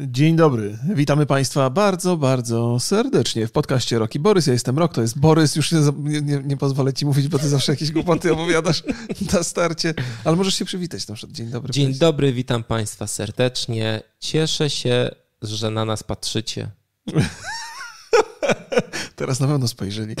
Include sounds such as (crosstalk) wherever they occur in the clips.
Dzień dobry. Witamy Państwa bardzo, bardzo serdecznie w podcaście Roki Borys. Ja jestem Rok, to jest Borys. Już nie, nie, nie, pozwolę Ci mówić, bo Ty zawsze jakieś głupoty opowiadasz (laughs) na starcie. Ale możesz się przywitać na przykład. Dzień dobry. Dzień państwu. dobry, witam Państwa serdecznie. Cieszę się, że na nas patrzycie. (laughs) Teraz na pewno spojrzeli.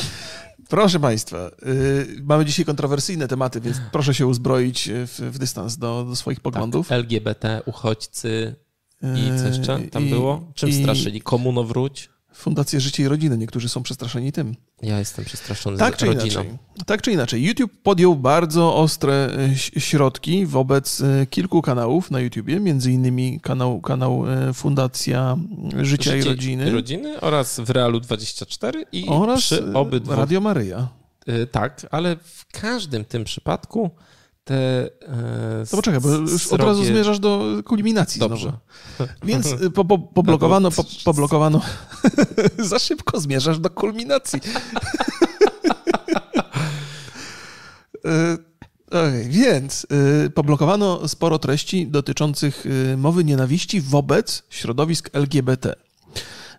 Proszę Państwa, yy, mamy dzisiaj kontrowersyjne tematy, więc proszę się uzbroić w, w dystans do, do swoich poglądów. Tak, LGBT, uchodźcy, i co jeszcze tam I, było? Czym straszyli? Komuno wróć? Fundację Życie i Rodziny. Niektórzy są przestraszeni tym. Ja jestem przestraszony tak czy rodziną. Inaczej, tak czy inaczej, YouTube podjął bardzo ostre e, środki wobec e, kilku kanałów na YouTubie, między innymi kanał, kanał e, Fundacja Życia Życie i Rodziny. Rodziny oraz w Realu 24 i oraz przy obydwu. Radio Maryja. Tak, ale w każdym tym przypadku te. E, to poczekaj, bo już srogie... od razu zmierzasz do kulminacji. Dobrze. Znowu. Więc y, po, po, (laughs) poblokowano, po, poblokowano. (laughs) Za szybko zmierzasz do kulminacji. (laughs) Okay, e, więc y, poblokowano sporo treści dotyczących y, mowy nienawiści wobec środowisk LGBT.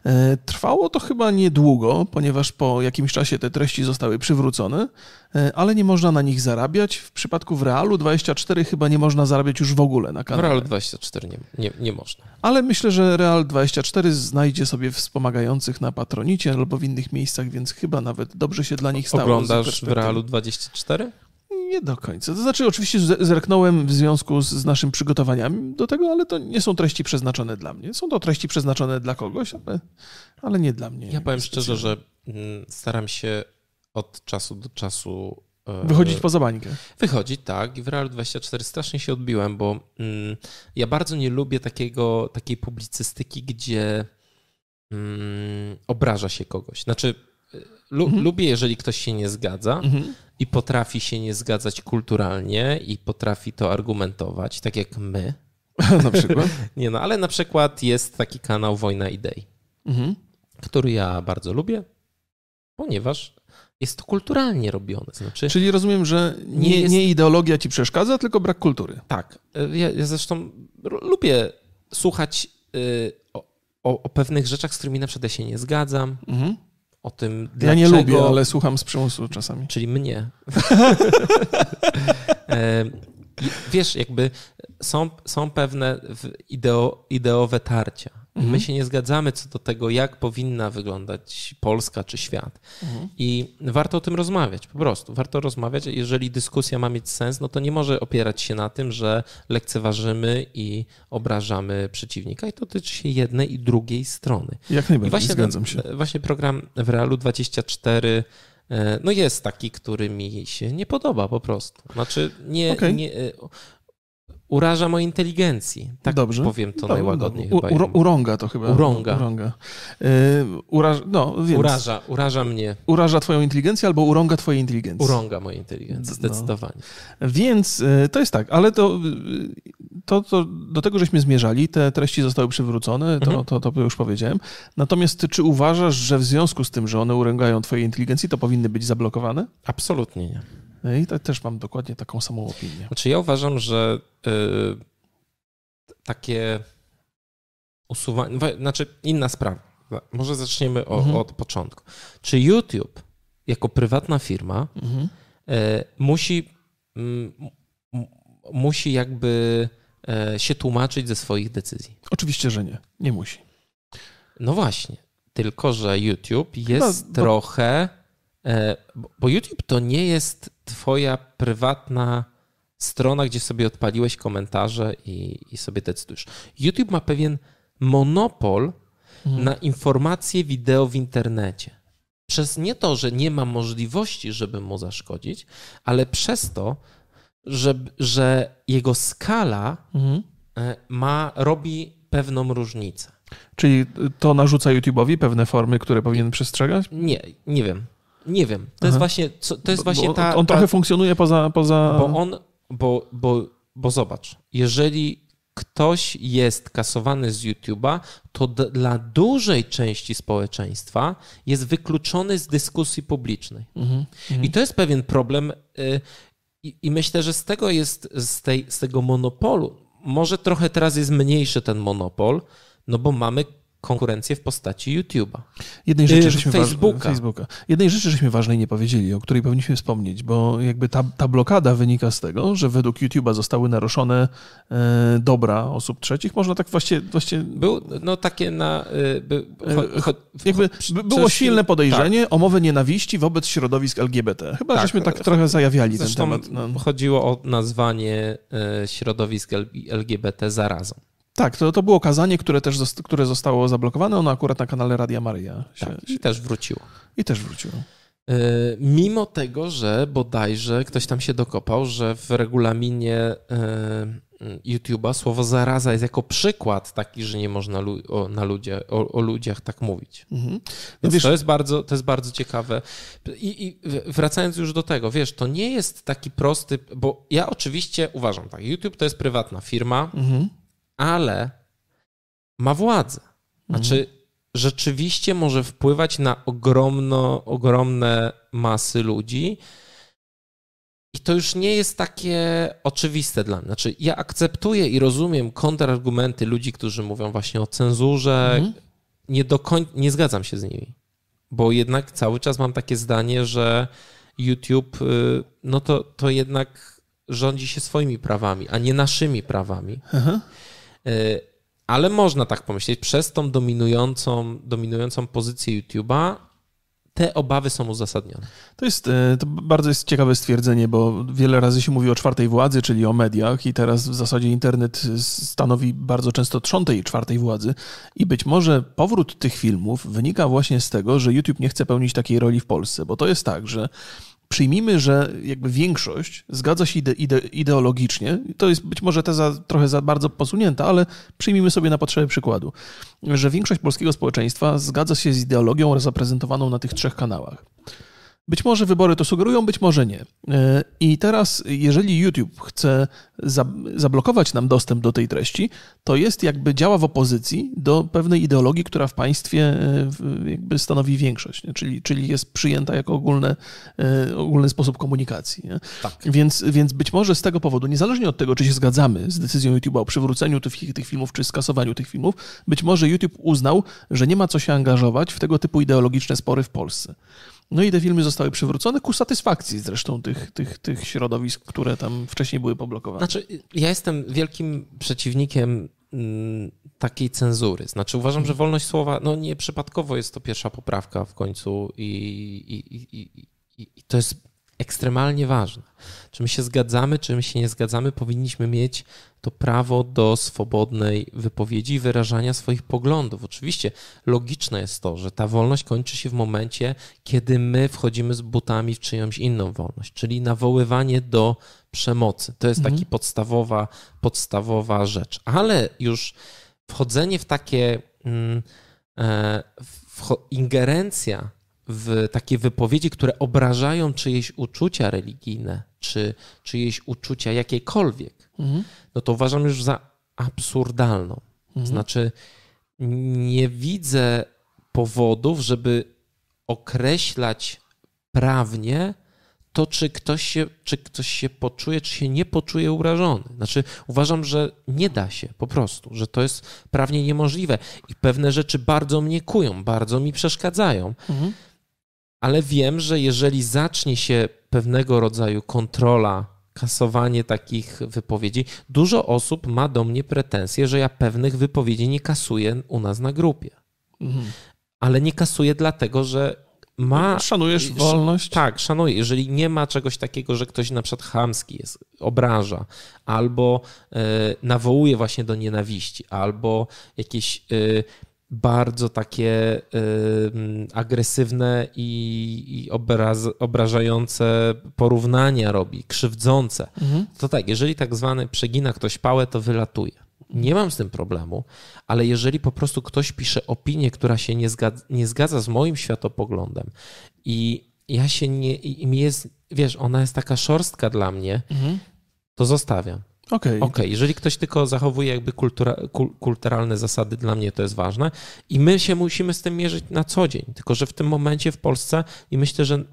E, trwało to chyba niedługo, ponieważ po jakimś czasie te treści zostały przywrócone, e, ale nie można na nich zarabiać. W przypadku w Realu 24 chyba nie można zarabiać już w ogóle na kanale. W Realu 24 nie, nie, nie można. Ale myślę, że Real 24 znajdzie sobie wspomagających na Patronicie albo w innych miejscach, więc chyba nawet dobrze się dla nich stało. Oglądasz w Realu 24? Nie do końca. To znaczy, oczywiście zerknąłem w związku z, z, naszym przygotowaniami do tego, ale to nie są treści przeznaczone dla mnie. Są to treści przeznaczone dla kogoś, ale, ale nie dla mnie. Ja powiem szczerze, że mm, staram się od czasu do czasu. E, Wychodzić poza bańkę. Wychodzić, tak. I w Realu 24 strasznie się odbiłem, bo mm, ja bardzo nie lubię takiego, takiej publicystyki, gdzie mm, obraża się kogoś. Znaczy, mhm. Lubię, jeżeli ktoś się nie zgadza mhm. i potrafi się nie zgadzać kulturalnie i potrafi to argumentować, tak jak my. (laughs) na przykład? (laughs) nie no, ale na przykład jest taki kanał Wojna Idei, mhm. który ja bardzo lubię, ponieważ jest to kulturalnie robione. Znaczy, Czyli rozumiem, że nie, nie, jest... nie ideologia ci przeszkadza, tylko brak kultury. Tak. Ja, ja zresztą lubię słuchać y, o, o, o, pewnych rzeczach, z którymi na przykład ja się nie zgadzam. Mhm o tym, dlaczego... Ja nie lubię, ale słucham z przymusu czasami. Czyli mnie. (laughs) E, wiesz, jakby są, są pewne ideo, ideowe tarcia. Mhm. My się nie zgadzamy co do tego, jak powinna wyglądać Polska czy świat. Mhm. I warto o tym rozmawiać, po prostu. Warto rozmawiać. Jeżeli dyskusja ma mieć sens, no to nie może opierać się na tym, że lekceważymy i obrażamy przeciwnika. I to dotyczy się jednej i drugiej strony. Jak najbardziej, właśnie, zgadzam się. Właśnie program w Realu 24 e, no jest taki, który mi się nie podoba po prostu. Znaczy nie, okay. nie e, uraża mojej inteligencji. Tak Dobrze. powiem to najłagodniej. U, urąga to chyba. Urąga. urąga. Yy, uraż, no, więc, uraża, uraża mnie. Uraża twoją inteligencję albo urąga twojej inteligencji. Urąga mojej inteligencji, no. zdecydowanie. No. Więc yy, to jest tak, ale to, yy, to, to, do tego żeśmy zmierzali, te treści zostały przywrócone, to, mhm. to, to, to już powiedziałem. Natomiast czy uważasz, że w związku z tym, że one urągają twojej inteligencji, to powinny być zablokowane? Absolutnie nie. No I też mam dokładnie taką samą opinię. Znaczy ja uważam, że yy, takie usuwanie, znaczy inna sprawa. Może zaczniemy o, mhm. od początku. Czy YouTube jako prywatna firma mhm. yy, musi, yy, musi jakby y, się tłumaczyć ze swoich decyzji? Oczywiście, że nie. Nie musi. No właśnie. Tylko, że YouTube jest no, trochę E, bo YouTube to nie jest twoja prywatna strona, gdzie sobie odpaliłeś komentarze i, i sobie decydujesz. YouTube ma pewien monopol mhm. na informacje wideo w internecie. Przez nie to, że nie ma możliwości, żeby mu zaszkodzić, ale przez to, że, że jego skala mhm. E, ma, robi pewną różnicę. Czyli to narzuca YouTube'owi pewne formy, które powinien przestrzegać? Nie, nie wiem. Nie wiem. To Aha. jest właśnie, to jest właśnie ta. On trochę funkcjonuje poza. poza... Bo on, bo, bo, bo zobacz, jeżeli ktoś jest kasowany z YouTube'a, to dla dużej części społeczeństwa jest wykluczony z dyskusji publicznej. Mhm, mhm. I to jest pewien problem. Y, I, I, myślę, że z tego jest, z, tej, z tego monopolu, może trochę teraz jest mniejszy ten monopol, No bo mamy konkurencję w postaci YouTube'a. Jednej rzeczy, Yy, żeśmy Facebooka. Facebooka. Jednej rzeczy, żeśmy ważnej nie powiedzieli, o której powinniśmy wspomnieć, bo jakby ta, ta blokada wynika z tego, że według YouTube'a zostały naruszone e, dobra osób trzecich. Można tak właściwie... właściwie Był, no takie na... y, By, cho, cho, jakby było silne podejrzenie o mowę nienawiści wobec środowisk LGBT. Chyba Tak. żeśmy tak trochę zajawiali Zresztą ten temat. No. chodziło o nazwanie y, środowisk LGBT zarazą. Tak, to, to było kazanie, które też które zostało zablokowane. Ono akurat na kanale Radia Maryja się, Tak, I też wróciło. i też wróciło. Y, Mimo tego, że bodajże ktoś tam się dokopał, że w regulaminie y, YouTube'a słowo zaraza jest jako przykład taki, że nie można lu- o, na ludzie, o, o ludziach tak mówić. Mhm. No Więc wiesz, to, jest bardzo, to jest bardzo ciekawe. I, I wracając już do tego, wiesz, to nie jest taki prosty, bo ja oczywiście uważam tak, YouTube to jest prywatna firma, mhm. Ale ma władzę. Znaczy, Mhm. rzeczywiście może wpływać na ogromno, ogromne masy ludzi. I to już nie jest takie oczywiste dla mnie. Znaczy, ja akceptuję i rozumiem kontrargumenty ludzi, którzy mówią właśnie o cenzurze. Mhm. Nie, do koń... nie zgadzam się z nimi, bo jednak cały czas mam takie zdanie, że YouTube, y, no to, to jednak rządzi się swoimi prawami, a nie naszymi prawami. Aha. Y, Ale można tak pomyśleć, przez tą dominującą, dominującą pozycję YouTube'a te obawy są uzasadnione. To jest e, to bardzo jest ciekawe stwierdzenie, bo wiele razy się mówi o czwartej władzy, czyli o mediach, i teraz w zasadzie internet stanowi bardzo często trzon tej czwartej władzy. I być może powrót tych filmów wynika właśnie z tego, że YouTube nie chce pełnić takiej roli w Polsce, bo to jest tak, że przyjmijmy, że jakby większość zgadza się ide, ide, ideologicznie, to jest być może teza trochę za bardzo posunięta, ale przyjmijmy sobie na potrzeby przykładu, że większość polskiego społeczeństwa zgadza się z ideologią zaprezentowaną na tych trzech kanałach. Być może wybory to sugerują, być może nie. E, I teraz, jeżeli YouTube chce zablokować nam dostęp do tej treści, to jest jakby działa w opozycji do pewnej ideologii, która w państwie e, jakby stanowi większość, nie? Czyli, czyli jest przyjęta jako ogólne, e, ogólny sposób komunikacji. Tak. Więc, więc być może z tego powodu, niezależnie od tego, czy się zgadzamy z decyzją YouTube'a o przywróceniu tych, tych filmów, czy skasowaniu tych filmów, być może YouTube uznał, że nie ma co się angażować w tego typu ideologiczne spory w Polsce. No i te filmy zostały przywrócone ku satysfakcji zresztą tych, tych, tych środowisk, które tam wcześniej były poblokowane. Znaczy, ja jestem wielkim przeciwnikiem mm, takiej cenzury. Znaczy, uważam, że wolność słowa, no nie przypadkowo jest to pierwsza poprawka w końcu i, i, i, i to jest ekstremalnie ważne. Czy my się zgadzamy, czy my się nie zgadzamy, powinniśmy mieć to prawo do swobodnej wypowiedzi i wyrażania swoich poglądów. Oczywiście logiczne jest to, że ta wolność kończy się w momencie, kiedy my wchodzimy z butami w czyjąś inną wolność, czyli nawoływanie do przemocy. To jest Mhm. taka podstawowa, podstawowa rzecz. Ale już wchodzenie w takie mm, e, ingerencja w takie wypowiedzi, które obrażają czyjeś uczucia religijne, czy czyjeś uczucia jakiekolwiek, Mhm. no to uważam już za absurdalną. Mhm. Znaczy, nie widzę powodów, żeby określać prawnie to, czy ktoś, się, czy ktoś się poczuje, czy się nie poczuje urażony. Znaczy, uważam, że nie da się po prostu, że to jest prawnie niemożliwe i pewne rzeczy bardzo mnie kują, bardzo mi przeszkadzają Mhm. Ale wiem, że jeżeli zacznie się pewnego rodzaju kontrola, kasowanie takich wypowiedzi, dużo osób ma do mnie pretensje, że ja pewnych wypowiedzi nie kasuję u nas na grupie. Mhm. Ale nie kasuję dlatego, że ma. Szanujesz Sz- wolność? Tak, szanuję. Jeżeli nie ma czegoś takiego, że ktoś na przykład chamski jest, obraża, albo e, nawołuje właśnie do nienawiści, albo jakieś e, bardzo takie m, agresywne i, i obraz, obrażające porównania robi, krzywdzące, Mhm. to tak, jeżeli tak zwany przegina ktoś pałę, to wylatuje. Nie mam z tym problemu, ale jeżeli po prostu ktoś pisze opinię, która się nie zgadza, nie zgadza z moim światopoglądem i ja się nie, i mi jest, wiesz, ona jest taka szorstka dla mnie, Mhm. to zostawiam. Okej. Okej, jeżeli ktoś tylko zachowuje jakby kultura, kul, kulturalne zasady, dla mnie to jest ważne i my się musimy z tym mierzyć na co dzień. Tylko, że w tym momencie w Polsce i myślę, że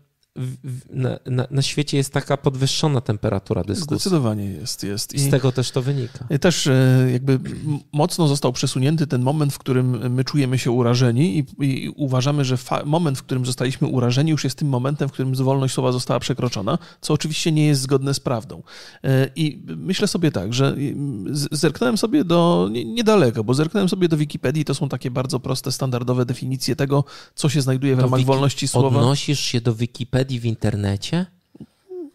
na, na, na, świecie jest taka podwyższona temperatura dyskusji. Zdecydowanie jest. jest. I z tego też to wynika. Też e, jakby mocno został przesunięty ten moment, w którym my czujemy się urażeni i, i uważamy, że moment, w którym zostaliśmy urażeni już jest tym momentem, w którym wolność słowa została przekroczona, co oczywiście nie jest zgodne z prawdą. E, I myślę sobie tak, że zerknąłem sobie do, niedaleko, bo zerknąłem sobie do Wikipedii, to są takie bardzo proste, standardowe definicje tego, co się znajduje w ramach wolności słowa. Odnosisz się do Wikipedii w internecie?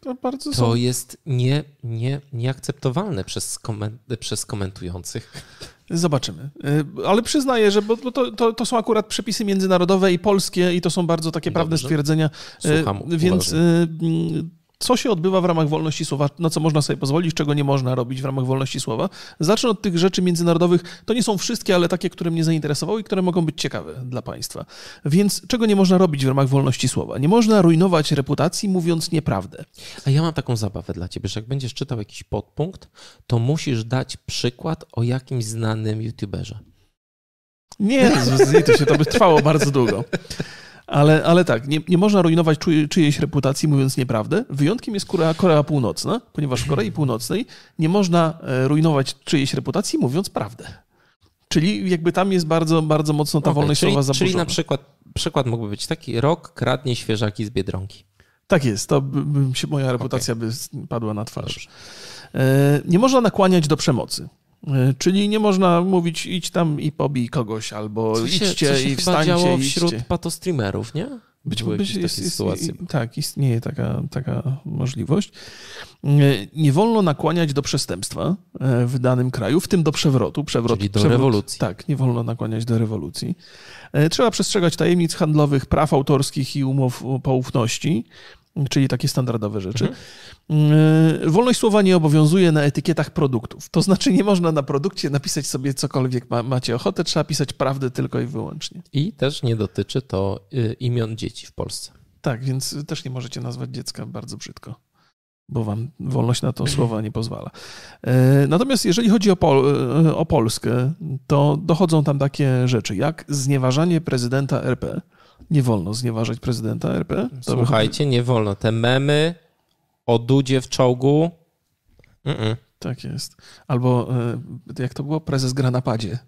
To, to są... jest nie, nie, nieakceptowalne przez, koment, przez komentujących. Zobaczymy. Y, ale przyznaję, że bo to, to, to, są akurat przepisy międzynarodowe i polskie i to są bardzo takie Dobrze. prawne stwierdzenia. Słucham, więc co się odbywa w ramach wolności słowa, na co można sobie pozwolić, czego nie można robić w ramach wolności słowa. Zacznę od tych rzeczy międzynarodowych. To nie są wszystkie, ale takie, które mnie zainteresowały i które mogą być ciekawe dla Państwa. Więc czego nie można robić w ramach wolności słowa? Nie można rujnować reputacji, mówiąc nieprawdę. A ja mam taką zabawę dla Ciebie, że jak będziesz czytał jakiś podpunkt, to musisz dać przykład o jakimś znanym youtuberze. Nie, to się to by trwało bardzo długo. Ale, ale tak, nie, nie można rujnować czyjejś reputacji mówiąc nieprawdę. Wyjątkiem jest Korea, Korea Północna, ponieważ w Korei Północnej nie można e, rujnować czyjejś reputacji mówiąc prawdę. Czyli jakby tam jest bardzo, bardzo mocno ta okay, wolność czyli, słowa zaburzona. Czyli na przykład, przykład mógłby być taki, rok kradnie świeżaki z Biedronki. Tak jest, to by, by się, moja reputacja okay. by padła na twarz. E, nie można nakłaniać do przemocy. E, czyli nie można mówić idź tam i pobij kogoś, albo co się, idźcie co się i wstańcie. działo wśród patostreamerów, nie? Być może jest, jest, tak, istnieje taka, taka możliwość. E, nie wolno nakłaniać do przestępstwa e, w danym kraju, w tym do przewrotu. Przewrot, Czyli do przewrot, rewolucji. Tak, nie wolno nakłaniać do rewolucji. Trzeba przestrzegać tajemnic handlowych, praw autorskich i umów poufności czyli takie standardowe rzeczy. Mhm. E, wolność słowa nie obowiązuje na etykietach produktów. To znaczy nie można na produkcie napisać sobie cokolwiek ma, macie ochotę, trzeba pisać prawdę tylko i wyłącznie. I też nie dotyczy to y, imion dzieci w Polsce. Tak, więc też nie możecie nazwać dziecka bardzo brzydko, bo wam wolność na to słowa nie pozwala. E, natomiast jeżeli chodzi o, Pol e, o Polskę, to dochodzą tam takie rzeczy jak znieważanie prezydenta RP, nie wolno znieważać prezydenta RP. Słuchajcie, nie wolno. Te memy o Dudzie w czołgu. Mm -mm. Tak jest. Albo e, jak to było? Prezes gra na padzie.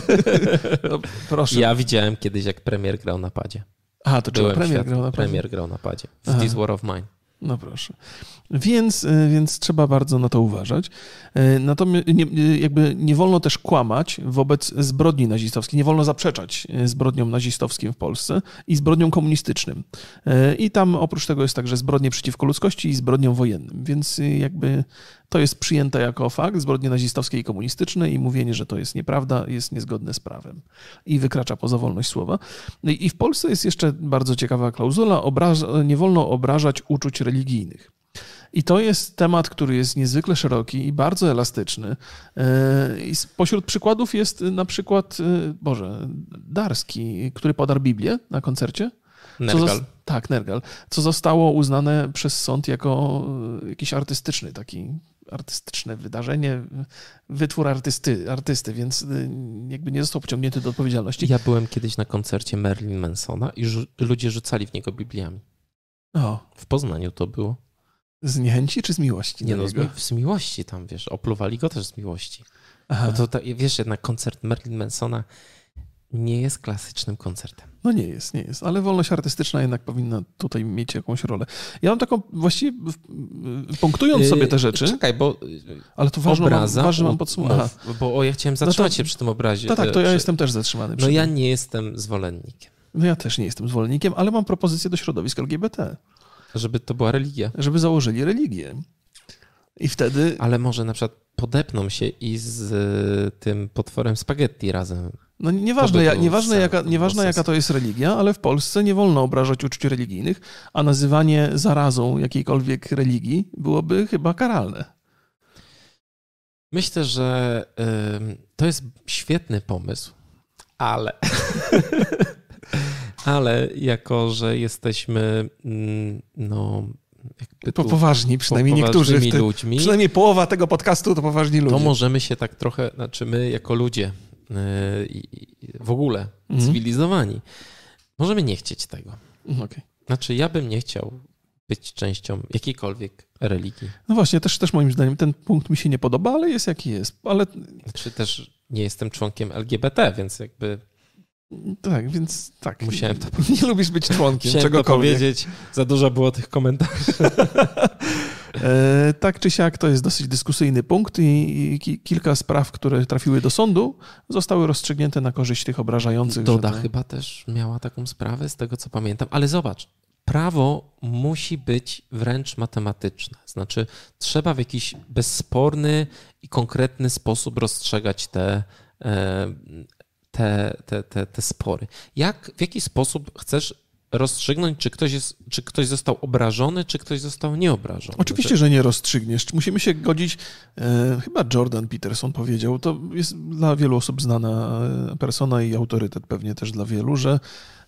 (laughs) no, proszę. Ja widziałem kiedyś, jak premier grał na padzie. A, to czy premier grał na padzie? Premier grał na padzie. W This War of Mine. No proszę. Więc, y, więc trzeba bardzo na to uważać. Y, natomiast nie, y, jakby nie wolno też kłamać wobec zbrodni nazistowskiej. Nie wolno zaprzeczać zbrodniom nazistowskim w Polsce i zbrodniom komunistycznym. I tam oprócz tego jest także zbrodnie przeciwko ludzkości i zbrodniom wojennym. Więc jakby to jest przyjęte jako fakt, zbrodnie nazistowskie i komunistyczne i mówienie, że to jest nieprawda, jest niezgodne z prawem i wykracza poza wolność słowa. I w Polsce jest jeszcze bardzo ciekawa klauzula, nie wolno obrażać uczuć religijnych. I to jest temat, który jest niezwykle szeroki i bardzo elastyczny. E, I pośród przykładów jest na przykład, e, Boże, Darski, który podarł Biblię na koncercie. Nergal. tak, Nergal. Co zostało uznane przez sąd jako e, jakiś artystyczny, taki artystyczne wydarzenie, wytwór artysty, artysty, więc jakby nie został pociągnięty do odpowiedzialności. Ja byłem kiedyś na koncercie Marilyn Mansona i ludzie rzucali w niego Bibliami. O. W Poznaniu to było. Z niechęci czy z miłości? Nie no, z, mi z, miłości tam, wiesz, opluwali go też z miłości. Aha. No to, wiesz, jednak koncert Marilyn Mansona nie jest klasycznym koncertem. No nie jest, nie jest, ale wolność artystyczna jednak powinna tutaj mieć jakąś rolę. Ja mam taką, właściwie punktując yy, sobie te rzeczy... Czekaj, bo ale to ważne obraza, mam, ważne mam podsumować. Bo, ja chciałem zatrzymać no to, się przy tym obrazie. Tak, tak, to ja jestem też zatrzymany. No ja nie jestem zwolennikiem. No ja też nie jestem zwolennikiem, ale mam propozycję do środowisk LGBT. Żeby to była religia. Żeby założyli religię. I wtedy. Ale może na przykład podepną się i z y, tym potworem spaghetti razem. No nieważne, ja, nieważne, jaka, nieważne jaka to jest religia, ale w Polsce nie wolno obrażać uczuć religijnych, a nazywanie zarazą jakiejkolwiek religii byłoby chyba karalne. Myślę, że y, to jest świetny pomysł, ale (laughs) Ale jako, że jesteśmy mm, no, po poważni, przynajmniej niektórzy. Ludźmi, przynajmniej połowa tego podcastu to poważni ludzie. To możemy się tak trochę, znaczy my jako ludzie w ogóle mhm. cywilizowani, możemy nie chcieć tego. Mhm, okay. Znaczy, ja bym nie chciał być częścią jakiejkolwiek religii. No właśnie, też, też moim zdaniem ten punkt mi się nie podoba, ale jest jaki jest. Ale... Znaczy też nie jestem członkiem LGBT, więc jakby... Tak, więc tak. Musiałem to (laughs) Nie lubisz być członkiem Musiałem czegokolwiek. powiedzieć. Za dużo było tych komentarzy. (laughs) E, tak czy siak, to jest dosyć dyskusyjny punkt i, i kilka spraw, które trafiły do sądu, zostały rozstrzygnięte na korzyść tych obrażających. Doda żeby- chyba też miała taką sprawę, z tego co pamiętam. Ale zobacz, prawo musi być wręcz matematyczne. Znaczy, trzeba w jakiś bezsporny i konkretny sposób rozstrzegać te, e, te, te, te, te spory. Jak, w jaki sposób chcesz rozstrzygnąć, czy ktoś, jest, czy ktoś został obrażony, czy ktoś został nieobrażony? Oczywiście, że nie rozstrzygniesz. Musimy się godzić. E, chyba Jordan Peterson powiedział, to jest dla wielu osób znana e, persona i autorytet pewnie też dla wielu, że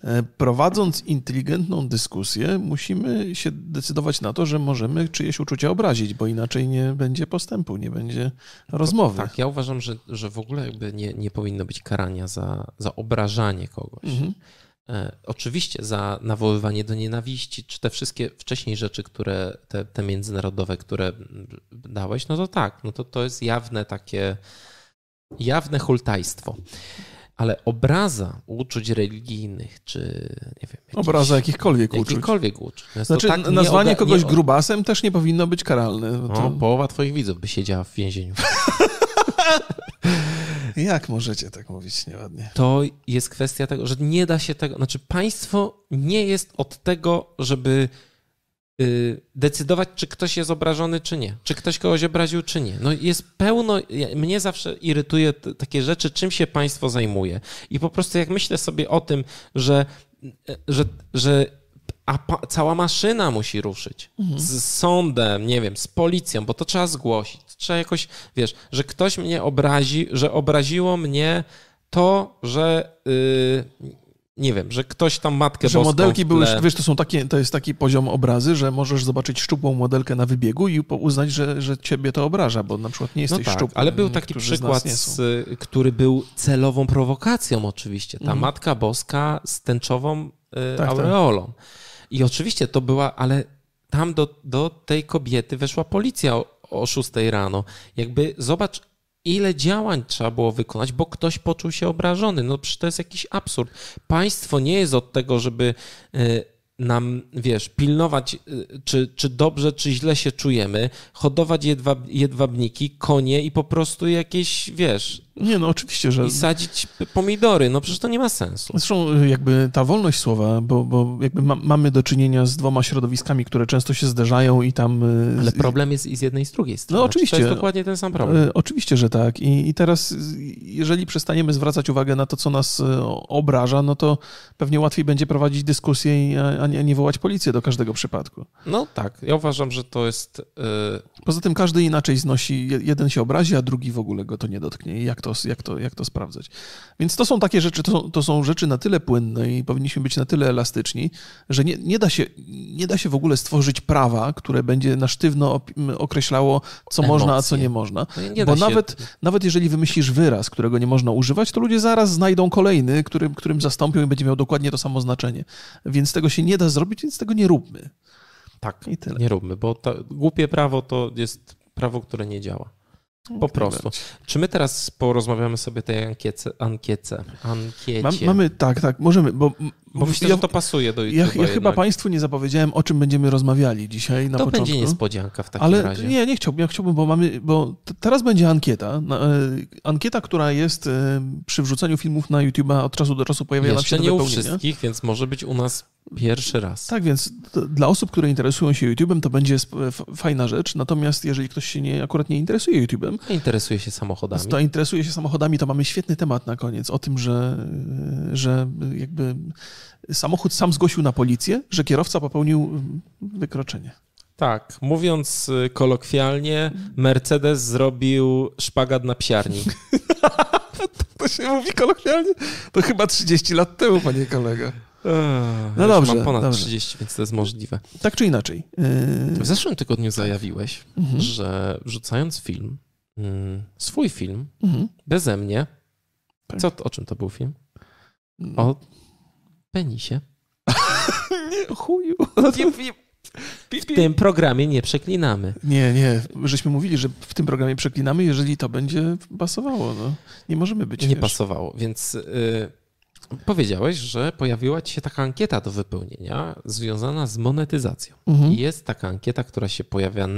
e, prowadząc inteligentną dyskusję, musimy się decydować na to, że możemy czyjeś uczucia obrazić, bo inaczej nie będzie postępu, nie będzie rozmowy. Tak, ja uważam, że, że w ogóle jakby nie, nie powinno być karania za, za obrażanie kogoś. Mhm. E, oczywiście za nawoływanie do nienawiści, czy te wszystkie wcześniej rzeczy, które te, te międzynarodowe, które dałeś, no to tak, no to to jest jawne takie, jawne hultajstwo. Ale obraza uczuć religijnych, czy nie wiem, jakichś- Obraza jakichkolwiek uczuć. jakichkolwiek uczuć. No Znaczy, tak nazwanie nie kogoś nie- grubasem też nie powinno być karalne. No, To... połowa twoich widzów by siedziała w więzieniu. (laughs) Jak możecie tak mówić nieładnie? To jest kwestia tego, że nie da się tego. Znaczy, państwo nie jest od tego, żeby y, decydować, czy ktoś jest obrażony, czy nie. Czy ktoś kogoś obraził, czy nie. No jest pełno. Mnie zawsze irytuje takie rzeczy, czym się państwo zajmuje. I po prostu, jak myślę sobie o tym, że, że, że a cała maszyna musi ruszyć z sądem, nie wiem, z policją, bo to trzeba zgłosić. Trzeba jakoś, wiesz, że ktoś mnie obrazi, że obraziło mnie to, że yy, nie wiem, że ktoś tam matkę Że modelki były, wiesz, to są takie, to jest taki poziom obrazy, że możesz zobaczyć szczupłą modelkę na wybiegu i uznać, że, że ciebie to obraża, bo na przykład nie No jesteś tak, szczupły. ale był taki przykład, z, który był celową prowokacją oczywiście. Ta Mhm. Matka Boska z tęczową y, tak. aureolą. I oczywiście to była, ale tam do, do tej kobiety weszła policja o, o 6 rano. Jakby zobacz, ile działań trzeba było wykonać, bo ktoś poczuł się obrażony. No przecież to jest jakiś absurd. Państwo nie jest od tego, żeby y, nam, wiesz, pilnować, y, czy, czy dobrze, czy źle się czujemy, hodować jedwab, jedwabniki, konie i po prostu jakieś, wiesz, Nie, no oczywiście, że... i sadzić pomidory. No przecież to nie ma sensu. Zresztą y, jakby ta wolność słowa, bo, bo jakby ma, mamy do czynienia z dwoma środowiskami, które często się zderzają i tam... y, Ale problem jest i z jednej i z drugiej strony. No oczywiście. To jest dokładnie ten sam problem. E, Oczywiście, że tak. I, I teraz, y, jeżeli przestaniemy zwracać uwagę na to, co nas y, obraża, no to pewnie łatwiej będzie prowadzić dyskusję, a, a nie, nie wołać policję do każdego przypadku. No tak, ja uważam, że to jest... y, Poza tym każdy inaczej znosi, Je- jeden się obrazi, a drugi w ogóle go to nie dotknie. Jak to, jak to, jak to sprawdzać? Więc to są takie rzeczy, to są, to są rzeczy na tyle płynne i powinniśmy być na tyle elastyczni, że nie, nie, da się, nie da się w ogóle stworzyć prawa, które będzie na sztywno określało, co można, a co Emocje. nie można. no nie Bo się- nawet, nawet jeżeli wymyślisz wyraz, którego nie można używać, to ludzie zaraz znajdą kolejny, którym, którym zastąpią i będzie miał dokładnie to samo znaczenie. Więc tego się nie da zrobić, więc tego nie róbmy. Tak, nie róbmy, bo to głupie prawo to jest prawo, które nie działa. Po prostu. Czy my teraz porozmawiamy sobie tej ankiece, ankiece, ankiecie? Mam, mamy, tak, tak, możemy, bo, Bo myślę, ja, że to pasuje do YouTube'a ja, ja chyba. Państwu nie zapowiedziałem, o czym będziemy rozmawiali dzisiaj na To początku. będzie niespodzianka w takim Ale razie. nie, nie chciałbym, ja chciałbym, bo mamy, bo teraz będzie ankieta, e, ankieta, która jest e, przy wrzuceniu filmów na YouTube'a od czasu do czasu pojawia się do nie u wszystkich, więc może być u nas pierwszy raz. Tak, więc dla osób, które interesują się YouTube'em, to będzie fajna rzecz. Natomiast jeżeli ktoś się nie, akurat nie interesuje YouTube'em, Interesuje się samochodami. to interesuje się samochodami, to mamy świetny temat na koniec o tym, że, że jakby samochód sam zgłosił na policję, że kierowca popełnił mm, wykroczenie. Tak, mówiąc y, kolokwialnie, Mercedes zrobił szpagat na psiarni. (laughs) To się mówi kolokwialnie? To chyba 30 lat temu, panie kolego. No No dobrze, Mam ponad dobrze. 30, więc to jest możliwe. Tak czy inaczej. Yy, W zeszłym tygodniu zajawiłeś, Mhm. że wrzucając film, mm, swój film, mhm. beze mnie, Tak. co, o czym to był film? O penisie. Nie, (laughs) chuju. W tym programie nie przeklinamy. Nie, nie. Żeśmy mówili, że w tym programie przeklinamy, jeżeli to będzie pasowało. No. Nie możemy być. Nie wiesz. pasowało, więc y, powiedziałeś, że pojawiła ci się taka ankieta do wypełnienia związana z monetyzacją. Mhm. Jest taka ankieta, która się pojawia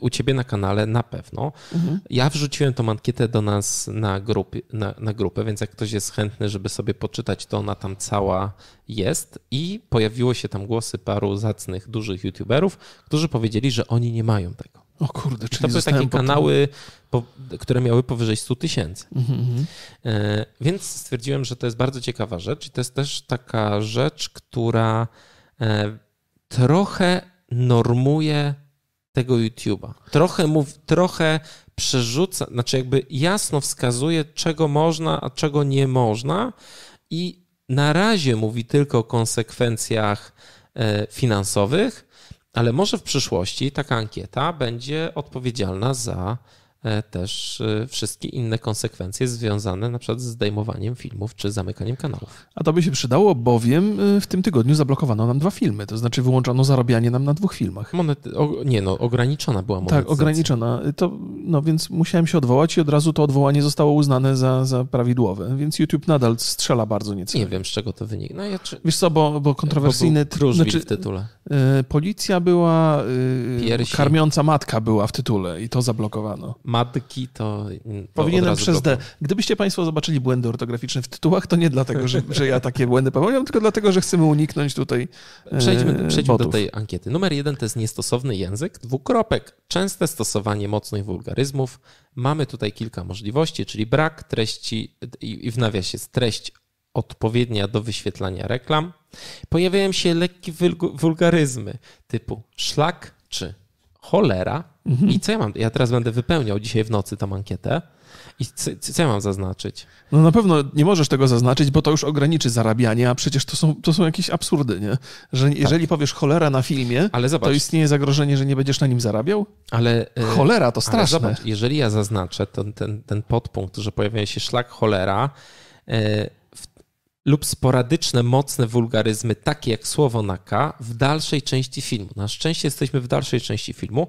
u ciebie na kanale na pewno. Mhm. Ja wrzuciłem tą ankietę do nas na, grupy, na, na grupę, więc jak ktoś jest chętny, żeby sobie poczytać, to ona tam cała jest. I pojawiło się tam głosy paru zacnych, dużych youtuberów, którzy powiedzieli, że oni nie mają tego. O kurde, czyli To były takie kanały, po, które miały powyżej 100 tysięcy. Mhm, mhm. E, Więc stwierdziłem, że to jest bardzo ciekawa rzecz i to jest też taka rzecz, która e, trochę normuje tego YouTube'a. Trochę, mów, trochę przerzuca, znaczy jakby jasno wskazuje, czego można, a czego nie można i na razie mówi tylko o konsekwencjach e, finansowych, ale może w przyszłości taka ankieta będzie odpowiedzialna za też e, wszystkie inne konsekwencje związane na przykład z zdejmowaniem filmów czy zamykaniem kanałów. A to by się przydało, bowiem y, w tym tygodniu zablokowano nam dwa filmy, to znaczy wyłączono zarabianie nam na dwóch filmach. Monety- o, nie no, ograniczona była Tak, monetyzacja. ograniczona. To, no więc musiałem się odwołać i od razu to odwołanie zostało uznane za, za prawidłowe, więc YouTube nadal strzela bardzo niecelnie. Nie wiem, z czego to wynika. No, ja, czy, Wiesz co, bo, bo kontrowersyjny... bo był znaczy, w tytule. Y, policja była, y, Piersi. karmiąca matka była w tytule i to zablokowano. Matki to, Powinienem przez D. Gdybyście Państwo zobaczyli błędy ortograficzne w tytułach, to nie dlatego, że, że ja takie błędy popełniam, tylko dlatego, że chcemy uniknąć tutaj e, Przejdźmy, przejdźmy do tej ankiety. Numer jeden to jest niestosowny język, dwukropek, częste stosowanie mocnych wulgaryzmów. Mamy tutaj kilka możliwości, czyli brak treści i i w nawiasie jest treść odpowiednia do wyświetlania reklam. Pojawiają się lekkie wulgaryzmy typu szlak czy cholera. Mhm. I co ja mam? Ja teraz będę wypełniał dzisiaj w nocy tą ankietę. I co, co ja mam zaznaczyć? No na pewno nie możesz tego zaznaczyć, bo to już ograniczy zarabianie, a przecież to są, to są jakieś absurdy, nie? Że jeżeli powiesz cholera na filmie, Tak. Ale zobacz, to istnieje zagrożenie, że nie będziesz na nim zarabiał? ale... e, Cholera, to straszne. zobacz, jeżeli ja zaznaczę ten, ten, ten podpunkt, że pojawia się szlak cholera w, lub sporadyczne, mocne wulgaryzmy, takie jak słowo na K, w dalszej części filmu. Na szczęście jesteśmy w dalszej części filmu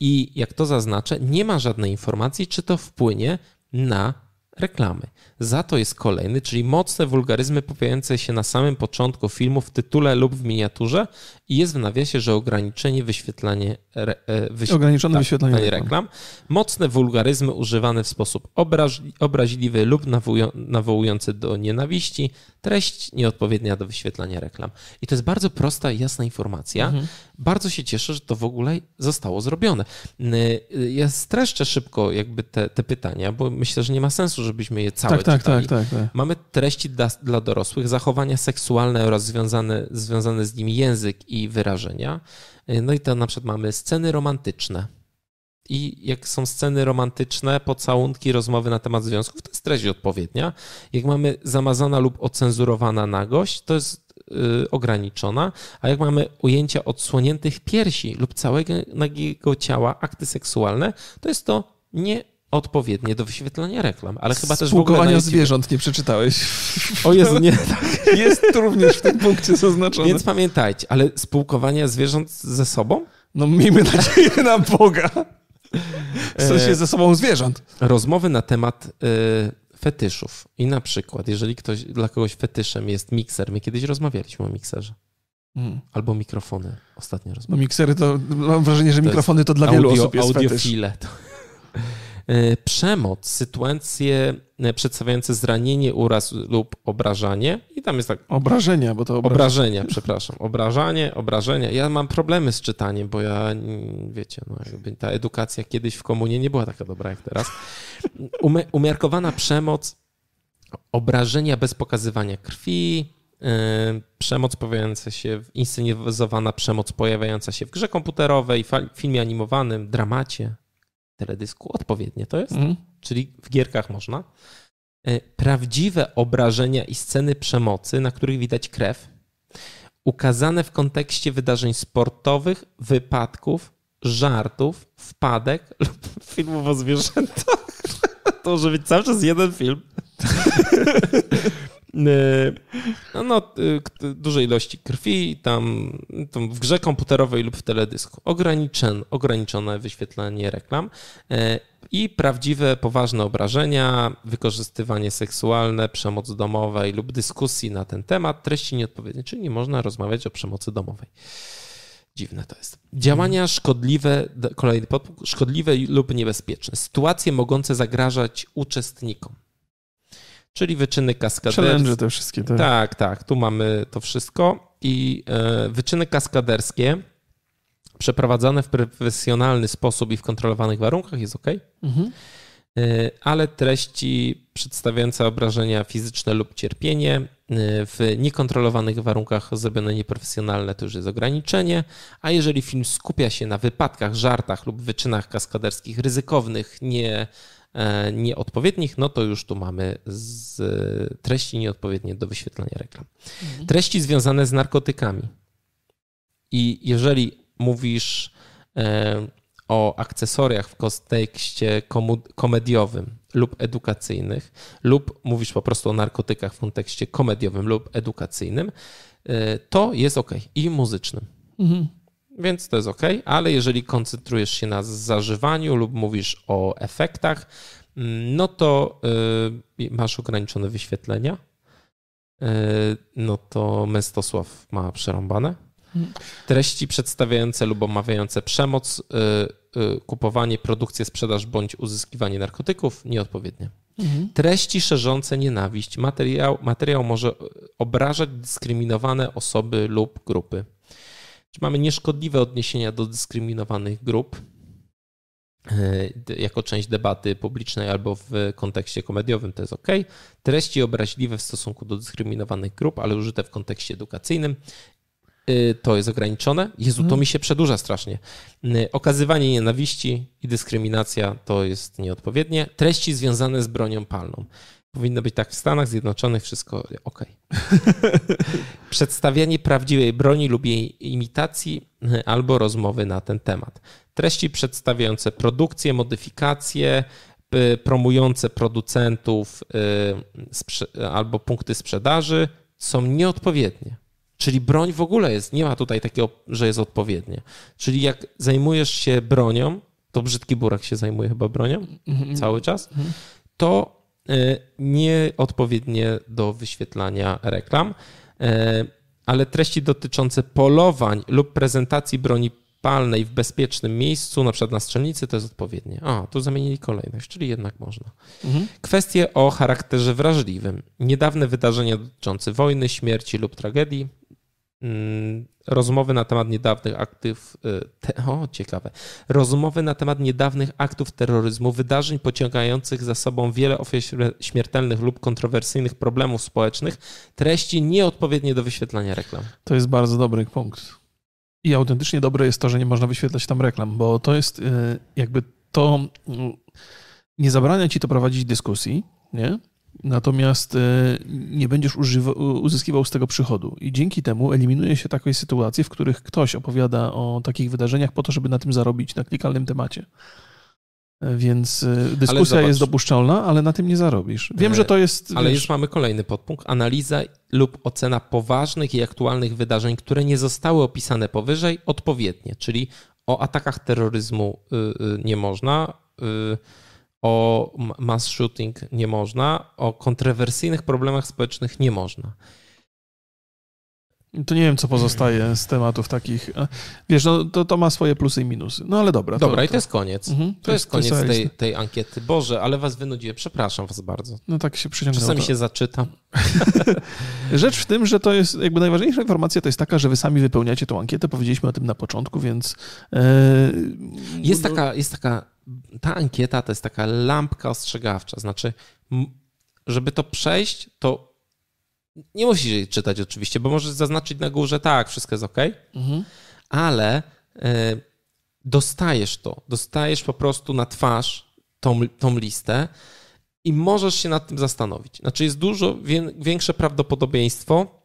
i jak to zaznaczę, nie ma żadnej informacji, czy to wpłynie na reklamy. Za to jest kolejny, czyli mocne wulgaryzmy pojawiające się na samym początku filmu, w tytule lub w miniaturze i jest w nawiasie, że ograniczenie wyświetlanie, re, e, wyś- Ograniczone tak, wyświetlanie wyświetlanie reklam. Mocne wulgaryzmy używane w sposób obraź, obraźliwy lub nawołują- nawołujący do nienawiści. Treść nieodpowiednia do wyświetlania reklam. I to jest bardzo prosta i jasna informacja. Mhm. Bardzo się cieszę, że to w ogóle zostało zrobione. Y, Ja streszczę szybko jakby te, te pytania, bo myślę, że nie ma sensu, żebyśmy je całe Tak, tak, czytali. tak, tak, tak. Mamy treści dla, dla dorosłych, zachowania seksualne oraz związane, związane z nimi język i wyrażenia. No i to na przykład mamy sceny romantyczne. I jak są sceny romantyczne, pocałunki, rozmowy na temat związków, to jest treść odpowiednia. Jak mamy zamazana lub ocenzurowana nagość, to jest y, ograniczona. A jak mamy ujęcia odsłoniętych piersi lub całego nagiego ciała, akty seksualne, to jest to nieodpowiednie do wyświetlania reklam. Ale chyba też w ogóle na YouTube- zwierząt nie przeczytałeś. O Jezu, nie. (laughs) Jest również w tym punkcie zaznaczone. Więc pamiętajcie, ale spółkowania zwierząt ze sobą? No miejmy nadzieję na Boga. W sensie ze sobą zwierząt. Rozmowy na temat y, fetyszów. I na przykład, jeżeli ktoś, dla kogoś fetyszem jest mikser, my kiedyś rozmawialiśmy o mikserze. Mm. Albo mikrofony. Ostatnio No rozmawialiśmy. miksery to, mam wrażenie, że To mikrofony to dla wielu Audio, osób jest fetysz. audiofile. To. Y, Przemoc, sytuacje y, przedstawiające zranienie, uraz lub obrażanie. I tam jest tak, Obrażenia, bo to obrażenia. Obrażenia, przepraszam. Obrażanie, obrażenia. Ja mam problemy z czytaniem, bo ja, mm, wiecie, no ta edukacja kiedyś w komunie nie była taka dobra jak teraz. Umiarkowana przemoc, obrażenia bez pokazywania krwi, yy, przemoc pojawiająca się, inscenizowana przemoc pojawiająca się w grze komputerowej, filmie animowanym, dramacie, teledysku. Odpowiednie to jest Mhm. czyli w gierkach można, e, prawdziwe obrażenia i sceny przemocy, na których widać krew, ukazane w kontekście wydarzeń sportowych, wypadków, żartów, wpadek (laughs) lub filmów o zwierzętach. (laughs) To może być cały czas jeden film. (laughs) no, no, dużej ilości krwi, tam, tam w grze komputerowej lub w teledysku. Ograniczone, ograniczone wyświetlanie reklam i prawdziwe, poważne obrażenia, wykorzystywanie seksualne, przemoc domowej lub dyskusji na ten temat, treści nieodpowiednie, czyli nie można rozmawiać o przemocy domowej. Dziwne to jest. Działania szkodliwe, kolejny podpunkt, szkodliwe lub niebezpieczne. Sytuacje mogące zagrażać uczestnikom. Czyli wyczyny kaskaderskie. Challenge te wszystkie. Tak. tak, tak. Tu mamy to wszystko. I e, wyczyny kaskaderskie przeprowadzane w profesjonalny sposób i w kontrolowanych warunkach jest ok. Mhm. E, ale treści przedstawiające obrażenia fizyczne lub cierpienie e, w niekontrolowanych warunkach zrobione nieprofesjonalne to już jest ograniczenie, a jeżeli film skupia się na wypadkach, żartach lub wyczynach kaskaderskich ryzykownych, nie, nieodpowiednich, no to już tu mamy z treści nieodpowiednie do wyświetlania reklam. Mhm. Treści związane z narkotykami. I jeżeli mówisz o akcesoriach w kontekście komediowym lub edukacyjnych, lub mówisz po prostu o narkotykach w kontekście komediowym lub edukacyjnym, to jest ok. I muzycznym. Mhm. Więc to jest ok, ale jeżeli koncentrujesz się na zażywaniu lub mówisz o efektach, no to y, masz ograniczone wyświetlenia. Y, no to Mestosław ma przerąbane. Treści przedstawiające lub omawiające przemoc, y, kupowanie, produkcję, sprzedaż bądź uzyskiwanie narkotyków nieodpowiednie. Mhm. Treści szerzące nienawiść. Materiał, materiał może obrażać dyskryminowane osoby lub grupy. Czy mamy nieszkodliwe odniesienia do dyskryminowanych grup y, jako część debaty publicznej albo w kontekście komediowym, to jest ok. Treści obraźliwe w stosunku do dyskryminowanych grup, ale użyte w kontekście edukacyjnym Y, to jest ograniczone. Jezu, to mhm. mi się przedłuża strasznie. Y, okazywanie nienawiści i dyskryminacja to jest nieodpowiednie. Treści związane z bronią palną. Powinno być tak w Stanach Zjednoczonych, wszystko ok. (laughs) Przedstawianie prawdziwej broni lub jej imitacji y, albo rozmowy na ten temat. Treści przedstawiające produkcję, modyfikacje, promujące producentów albo punkty sprzedaży są nieodpowiednie. Czyli broń w ogóle jest, nie ma tutaj takiego, że jest odpowiednie. Czyli jak zajmujesz się bronią, to brzydki burak się zajmuje chyba bronią mm-hmm. cały czas, mm-hmm. to nieodpowiednie do wyświetlania reklam, y, ale treści dotyczące polowań lub prezentacji broni palnej w bezpiecznym miejscu, na przykład na strzelnicy, to jest odpowiednie. A, tu zamienili kolejność, czyli jednak można. Mhm. Kwestie o charakterze wrażliwym. Niedawne wydarzenia dotyczące wojny, śmierci lub tragedii, rozmowy na temat niedawnych aktów, y, te, o ciekawe, rozmowy na temat niedawnych aktów terroryzmu, wydarzeń pociągających za sobą wiele ofiar śmiertelnych lub kontrowersyjnych problemów społecznych, treści nieodpowiednie do wyświetlania reklam. To jest bardzo dobry punkt. I autentycznie dobre jest to, że nie można wyświetlać tam reklam, bo to jest y, jakby to mm, nie zabrania ci to prowadzić dyskusji, nie? Natomiast e, nie będziesz uzyskiwał z tego przychodu. I dzięki temu eliminuje się takie sytuacje, w których ktoś opowiada o takich wydarzeniach po to, żeby na tym zarobić, na klikalnym temacie. E, więc e, dyskusja jest dopuszczalna, ale na tym nie zarobisz. Wiem, że to jest. Ale wiesz... już mamy kolejny podpunkt. Analiza lub ocena poważnych i aktualnych wydarzeń, które nie zostały opisane powyżej, odpowiednie. Czyli o atakach terroryzmu y, y, nie można y, o mass shooting nie można, o kontrowersyjnych problemach społecznych nie można. To nie wiem, co pozostaje z tematów takich. Wiesz, no, to, to ma swoje plusy i minusy. No ale dobra. Dobra, to, i to jest koniec. Mhm, to, to, jest, koniec tej, tej ankiety. Boże, ale was wynudziłem. Przepraszam was bardzo. No tak się przyciągnęło. Czasami to. się zaczytam. (laughs) Rzecz w tym, że to jest jakby najważniejsza informacja to jest taka, że wy sami wypełniacie tą ankietę. Powiedzieliśmy o tym na początku, więc. Yy, jest, no, taka, jest taka ta ankieta to jest taka lampka ostrzegawcza. Znaczy, żeby to przejść, to nie musisz jej czytać oczywiście, bo możesz zaznaczyć na górze, tak, wszystko jest ok, mhm. ale y, dostajesz to, dostajesz po prostu na twarz tą, tą listę i możesz się nad tym zastanowić. Znaczy, jest dużo większe prawdopodobieństwo,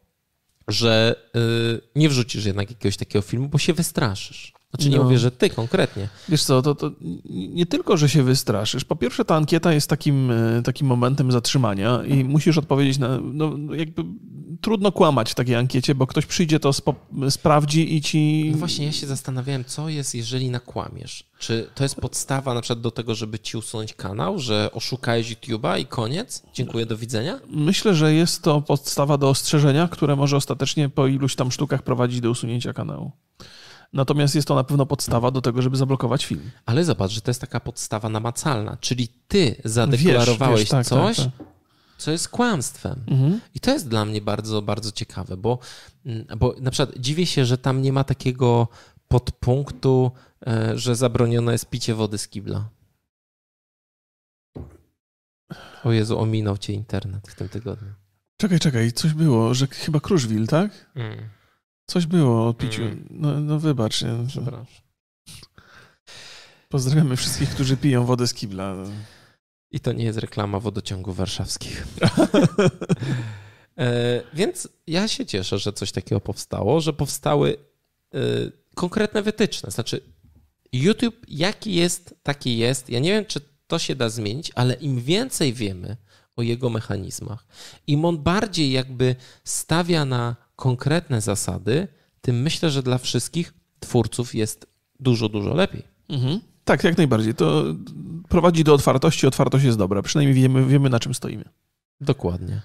że y, nie wrzucisz jednak jakiegoś takiego filmu, bo się wystraszysz. Znaczy nie no. mówię, że ty konkretnie. Wiesz co, to, to nie tylko, że się wystraszysz. Po pierwsze, ta ankieta jest takim, e, takim momentem zatrzymania i musisz odpowiedzieć na. No, jakby trudno kłamać w takiej ankiecie, bo ktoś przyjdzie, to spo, sprawdzi i ci. No właśnie, ja się zastanawiałem, co jest, jeżeli nakłamiesz. Czy to jest podstawa na przykład do tego, żeby ci usunąć kanał, że oszukałeś YouTube'a i koniec? Dziękuję, do widzenia? Myślę, że jest to podstawa do ostrzeżenia, które może ostatecznie po iluś tam sztukach prowadzić do usunięcia kanału. Natomiast jest to na pewno podstawa do tego, żeby zablokować film. Ale zobacz, że to jest taka podstawa namacalna, czyli ty zadeklarowałeś wiesz, wiesz, tak, coś, tak, tak. co jest kłamstwem. Mhm. I to jest dla mnie bardzo, bardzo ciekawe, bo, mm, bo na przykład dziwię się, że tam nie ma takiego podpunktu, e, że zabronione jest picie wody z kibla. O Jezu, ominął cię internet w tym tygodniu. Czekaj, czekaj, coś było, że chyba Kruszwil, tak? Mm. Coś było o piciu. Mm. No, no wybacz. Nie? Przepraszam. Pozdrawiamy wszystkich, którzy piją wodę z kibla. I to nie jest reklama wodociągów warszawskich. e, więc ja się cieszę, że coś takiego powstało, że powstały e, konkretne wytyczne. Znaczy, YouTube jaki jest, taki jest. Ja nie wiem, czy to się da zmienić, ale im więcej wiemy o jego mechanizmach, im on bardziej jakby stawia na konkretne zasady, tym myślę, że dla wszystkich twórców jest dużo, dużo lepiej. Mhm. Tak, jak najbardziej. To prowadzi do otwartości. Otwartość jest dobra. Przynajmniej wiemy, wiemy, na czym stoimy. Dokładnie.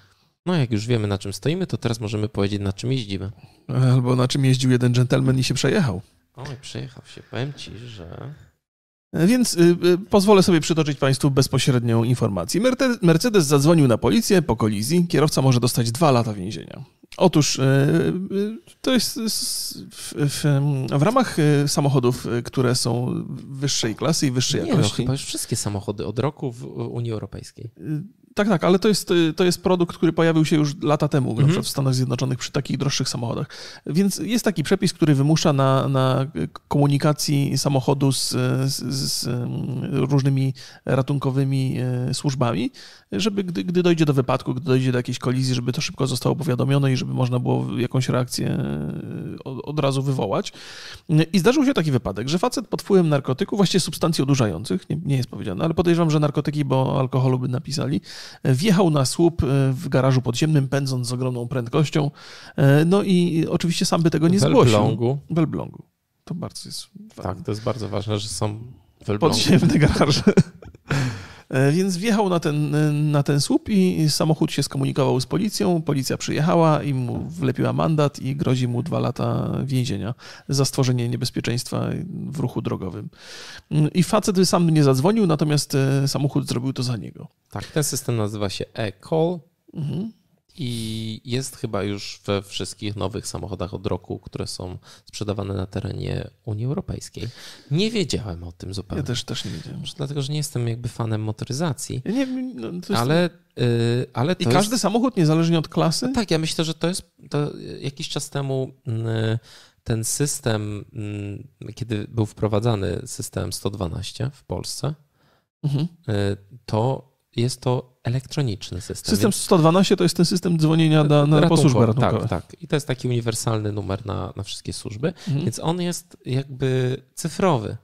No, jak już wiemy, na czym stoimy, to teraz możemy powiedzieć, na czym jeździmy. Albo na czym jeździł jeden dżentelmen i się przejechał. Oj, przejechał się. Powiem ci, że więc y, y, pozwolę sobie przytoczyć Państwu bezpośrednią informację. Mercedes zadzwonił na policję po kolizji. Kierowca może dostać dwa lata więzienia. Otóż y, to jest w, w, w, ramach samochodów, które są wyższej klasy i wyższej Nie, jakości. No, chyba już wszystkie samochody od roku w Unii Europejskiej. Tak, tak, ale to jest, to jest produkt, który pojawił się już lata temu, mhm. na przykład w Stanach Zjednoczonych przy takich droższych samochodach. Więc jest taki przepis, który wymusza na, na komunikacji samochodu z, z, z różnymi ratunkowymi e, służbami, żeby gdy, gdy dojdzie do wypadku, gdy dojdzie do jakiejś kolizji, żeby to szybko zostało powiadomione i żeby można było jakąś reakcję e, od, od razu wywołać. I zdarzył się taki wypadek, że facet pod wpływem narkotyków, właściwie substancji odurzających, nie, nie jest powiedziane, ale podejrzewam, że narkotyki, bo alkoholu by napisali, wjechał na słup e, w garażu podziemnym, pędząc z ogromną prędkością. E, no i oczywiście sam by tego nie zgłosił. W Elblągu. W Elblągu. To bardzo jest Tak, to jest bardzo ważne, że są. Podziemne garaże. (laughs) E, więc wjechał na ten, na ten słup i samochód się skomunikował z policją. Policja przyjechała i mu wlepiła mandat i grozi mu dwa lata więzienia za stworzenie niebezpieczeństwa w ruchu drogowym. I facet sam nie zadzwonił, natomiast e, samochód zrobił to za niego. Tak, ten system nazywa się e-call. Mhm i jest chyba już we wszystkich nowych samochodach od roku, które są sprzedawane na terenie Unii Europejskiej. Nie wiedziałem o tym zupełnie. Ja też, też nie wiedziałem. Może dlatego, że nie jestem jakby fanem motoryzacji. Ja nie, no, jest... ale, yy, ale I każdy jest... samochód, niezależnie od klasy? No tak, ja myślę, że to jest to jakiś czas temu yy, ten system, yy, kiedy był wprowadzany system 112 w Polsce, mhm. Y, to jest to elektroniczny system. System 112 to jest ten system dzwonienia na, na po służbę ratunkową. Tak, tak. I to jest taki uniwersalny numer na, na wszystkie służby, mhm. więc on jest jakby cyfrowy.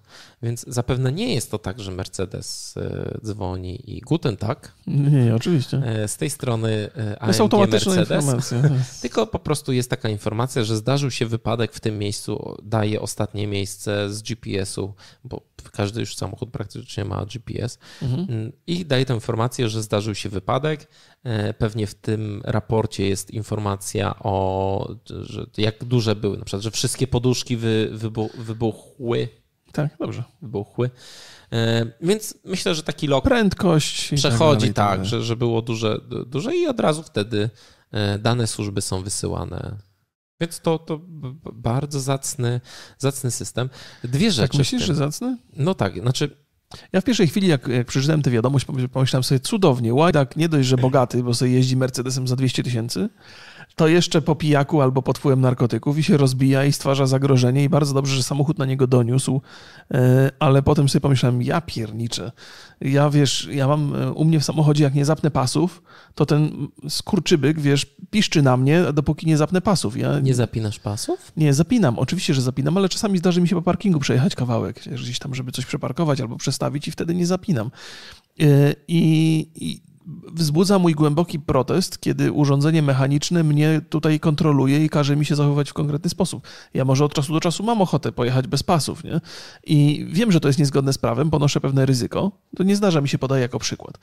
Więc zapewne nie jest to tak, że Mercedes e, dzwoni i guten tak. Nie, nie oczywiście. E, z tej strony AMG to jest automatyczna Mercedes, informacja. (laughs) tylko po prostu jest taka informacja, że zdarzył się wypadek w tym miejscu, daje ostatnie miejsce z GPS-u, bo każdy już samochód praktycznie ma GPS mhm. Mm, i daje tę informację, że zdarzył się wypadek. E, pewnie w tym raporcie jest informacja o, że jak duże były, na przykład, że wszystkie poduszki wy, wybuchły tak, dobrze. Wybuchły. E, więc myślę, że taki lok prędkość tak przechodzi, tak, tak że, że było duże, duże i od razu wtedy e, dane służby są wysyłane. Więc to, to bardzo zacny, zacny system. Dwie tak rzeczy. Tak myślisz, że zacny? No tak, znaczy ja w pierwszej chwili, jak, jak przeczytałem tę wiadomość, pomyślałem sobie cudownie, Łajdak nie dość, że bogaty, bo sobie jeździ Mercedesem za 200 tysięcy, to jeszcze po pijaku albo pod wpływem narkotyków i się rozbija i stwarza zagrożenie i bardzo dobrze, że samochód na niego doniósł, e, ale potem sobie pomyślałem, ja pierniczę. Ja wiesz, ja mam e, u mnie w samochodzie, jak nie zapnę pasów, to ten skurczybyk, wiesz, piszczy na mnie, dopóki nie zapnę pasów. Ja nie zapinasz pasów? Nie, zapinam. Oczywiście, że zapinam, ale czasami zdarzy mi się po parkingu przejechać kawałek, gdzieś tam, żeby coś przeparkować albo przestawić i wtedy nie zapinam. E, I, i wzbudza mój głęboki protest, kiedy urządzenie mechaniczne mnie tutaj kontroluje i każe mi się zachowywać w konkretny sposób. Ja może od czasu do czasu mam ochotę pojechać bez pasów, nie? I wiem, że to jest niezgodne z prawem, ponoszę pewne ryzyko. To nie zdarza mi się podać jako przykład.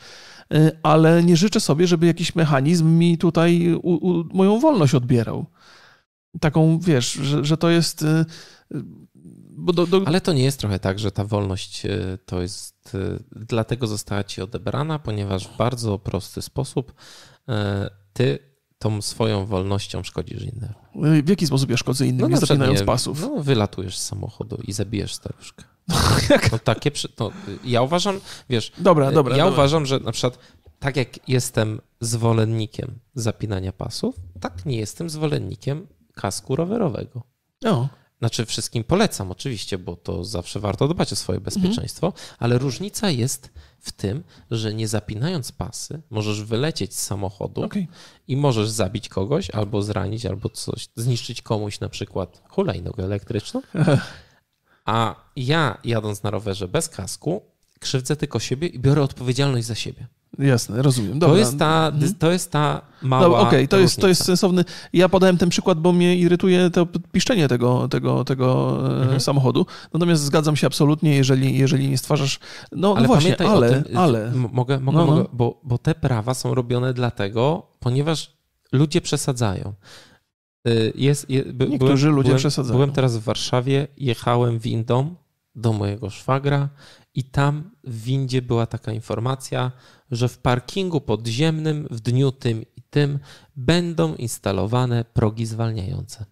Y, ale nie życzę sobie, żeby jakiś mechanizm mi tutaj u, u, moją wolność odbierał. Taką, wiesz, że, że to jest y, do, do... Ale to nie jest trochę tak, że ta wolność e, to jest. E, dlatego została ci odebrana, ponieważ w bardzo prosty sposób e, ty tą swoją wolnością szkodzisz innym. W jaki sposób ja szkodzę innym, no, nie zapinając pasów? No, wylatujesz z samochodu i zabijesz staruszkę. (laughs) No, takie, no, ja uważam, wiesz, dobra, dobra, ja dobra. uważam, że na przykład tak jak jestem zwolennikiem zapinania pasów, tak nie jestem zwolennikiem kasku rowerowego. O. Znaczy, wszystkim polecam oczywiście, bo to zawsze warto dbać o swoje bezpieczeństwo, mhm. ale różnica jest w tym, że nie zapinając pasy, możesz wylecieć z samochodu okay. i możesz zabić kogoś, albo zranić, albo coś, zniszczyć komuś na przykład hulajnogę elektryczną. (laughs) A ja jadąc na rowerze bez kasku, krzywdzę tylko siebie i biorę odpowiedzialność za siebie. Jasne, rozumiem. Dobra. To, jest ta, mhm. to jest ta mała. Okej, okay, to, jest, to jest sensowny. Ja podałem ten przykład, bo mnie irytuje to piszczenie tego, tego, tego e, mhm. samochodu. Natomiast zgadzam się absolutnie, jeżeli, jeżeli nie stwarzasz. No, no ale no właśnie, ale. Tym, ale... Mogę, mogę, no, no. mogę bo, bo te prawa są robione dlatego, ponieważ ludzie przesadzają. Y, jest, jest, by, Niektórzy byłem, ludzie byłem, przesadzają. Byłem teraz w Warszawie, jechałem windą do mojego szwagra i tam w windzie była taka informacja, że w parkingu podziemnym w dniu tym i tym będą instalowane progi zwalniające.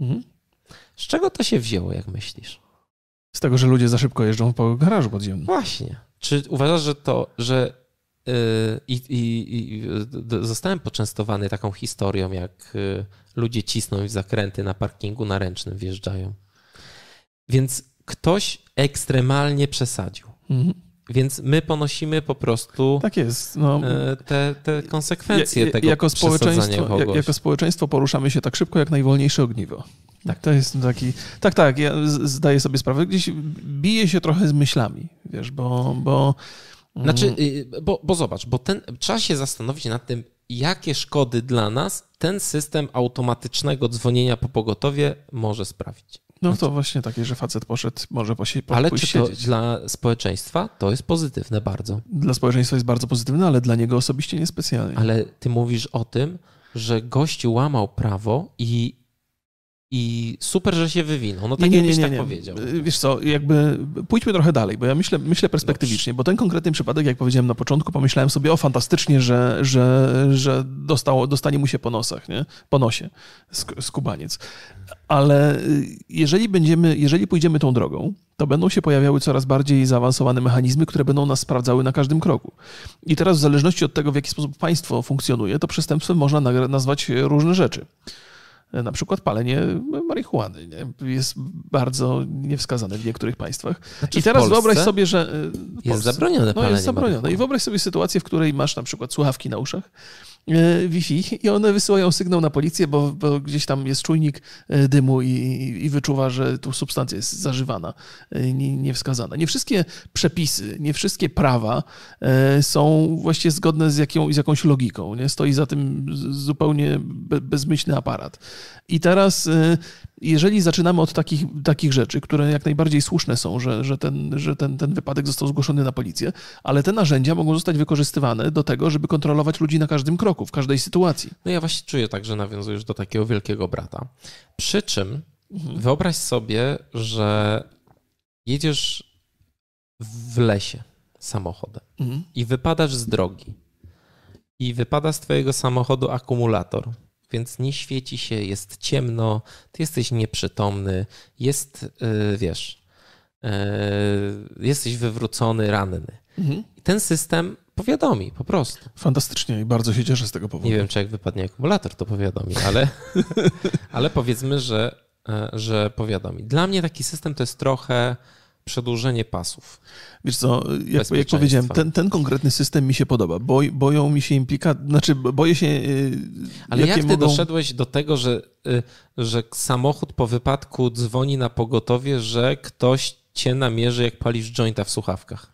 Mhm. Z czego to się wzięło, jak myślisz? Z tego, że ludzie za szybko jeżdżą po garażu podziemnym. Właśnie. Czy uważasz, że to, że yy, i, i, zostałem poczęstowany taką historią, jak yy, ludzie cisną w zakręty na parkingu na ręcznym wjeżdżają. Więc ktoś ekstremalnie przesadził. Mhm. Więc my ponosimy po prostu tak jest. No, e, te, te konsekwencje ja, tego jako społeczeństwo, jak, jako społeczeństwo poruszamy się tak szybko jak najwolniejsze ogniwo. Tak. To jest taki. Tak, tak, ja zdaję sobie sprawę. Gdzieś bije się trochę z myślami, wiesz, bo. bo znaczy, mm. y, bo, bo zobacz, bo ten, trzeba się zastanowić nad tym, jakie szkody dla nas ten system automatycznego dzwonienia po pogotowie może sprawić. No to właśnie takie, że facet poszedł, może posie, po, Ale czy to siedzieć. dla społeczeństwa to jest pozytywne bardzo? Dla społeczeństwa jest bardzo pozytywne, ale dla niego osobiście niespecjalnie. Ale ty mówisz o tym, że gość łamał prawo i i super, że się wywinął. No tak nie, nie, nie, nie, tak nie. powiedział. Wiesz co, jakby pójdźmy trochę dalej, bo ja myślę, myślę perspektywicznie, Dobrze. bo ten konkretny przypadek, jak powiedziałem na początku, pomyślałem sobie, o fantastycznie, że, że, że dostało, dostanie mu się po nosach, nie? po nosie skubaniec. Ale jeżeli będziemy, jeżeli pójdziemy tą drogą, to będą się pojawiały coraz bardziej zaawansowane mechanizmy, które będą nas sprawdzały na każdym kroku. I teraz w zależności od tego, w jaki sposób państwo funkcjonuje, to przestępstwem można nazwać różne rzeczy na przykład palenie marihuany nie? jest bardzo niewskazane w niektórych państwach. Znaczy I teraz wyobraź sobie, że. E, jest zabronione palenie. No jest zabronione. Marihuany. I wyobraź sobie sytuację, w której masz na przykład słuchawki na uszach Wi-Fi i one wysyłają sygnał na policję, bo, bo gdzieś tam jest czujnik e, dymu i, i, wyczuwa, że tu substancja jest zażywana, e, niewskazana. Nie wszystkie przepisy, nie wszystkie prawa są właściwie zgodne z, jaką, z jakąś logiką. Nie? Stoi za tym zupełnie bezmyślny aparat. I teraz jeżeli zaczynamy od takich, takich rzeczy, które jak najbardziej słuszne są, że, że, ten, że ten, ten wypadek został zgłoszony na policję, ale te narzędzia mogą zostać wykorzystywane do tego, żeby kontrolować ludzi na każdym kroku, w każdej sytuacji. No ja właśnie czuję tak, że nawiązujesz do takiego wielkiego brata. Przy czym mhm. wyobraź sobie, że jedziesz w lesie samochodem mhm. i wypadasz z drogi i wypada z twojego samochodu akumulator więc nie świeci się, jest ciemno, ty jesteś nieprzytomny, jest, yy, wiesz, yy, jesteś wywrócony, ranny. Mhm. I ten system powiadomi po prostu. Fantastycznie i bardzo się cieszę z tego powodu. Nie wiem, czy jak wypadnie akumulator, to powiadomi, ale, (laughs) ale powiedzmy, że, e, że powiadomi. Dla mnie taki system to jest trochę przedłużenie pasów. Wiesz co, jak, jak powiedziałem, ten, ten konkretny system mi się podoba. Boj, boją mi się implikacji, znaczy boję się... Yy, Ale jak ty mogą... doszedłeś do tego, że, yy, że samochód po wypadku dzwoni na pogotowie, że ktoś cię namierzy, jak palisz jointa w słuchawkach?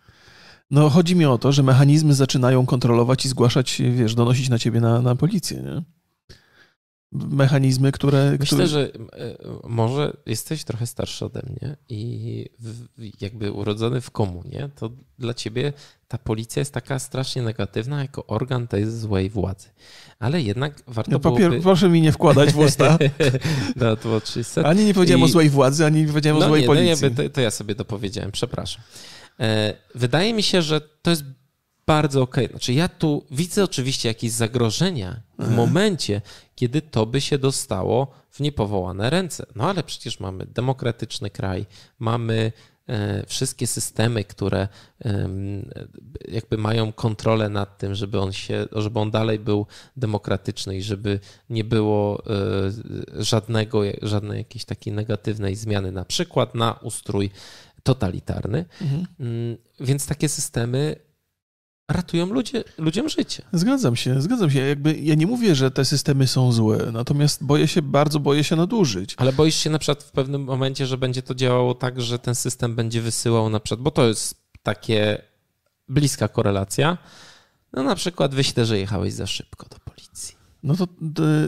No chodzi mi o to, że mechanizmy zaczynają kontrolować i zgłaszać, wiesz, donosić na ciebie na, na policję, nie? Mechanizmy, które... Myślę, które... że e, może jesteś trochę starszy ode mnie i jakby urodzony w komunie, to dla ciebie ta policja jest taka strasznie negatywna jako organ tej złej władzy. Ale jednak warto no, papier, byłoby... Proszę mi nie wkładać w usta. (laughs) no, to było 300. Ani nie powiedziałem I... o złej władzy, ani nie powiedziałem no, o złej nie, policji. No, to, to ja sobie to powiedziałem, przepraszam. E, wydaje mi się, że to jest bardzo okej. Okay. Znaczy ja tu widzę oczywiście jakieś zagrożenia w mhm. momencie, kiedy to by się dostało w niepowołane ręce. No ale przecież mamy demokratyczny kraj, mamy e, wszystkie systemy, które jakby mają kontrolę nad tym, żeby on się, żeby on dalej był demokratyczny i żeby nie było e, żadnego, żadnej jakiejś takiej negatywnej zmiany, na przykład na ustrój totalitarny. Mhm. Mm, więc takie systemy ratują ludzie, ludziom życie. Zgadzam się, zgadzam się. Jakby ja nie mówię, że te systemy są złe, natomiast boję się, bardzo boję się nadużyć. Ale boisz się na przykład w pewnym momencie, że będzie to działało tak, że ten system będzie wysyłał na przykład, bo to jest takie bliska korelacja, no na przykład wyślę, że jechałeś za szybko do policji. No to,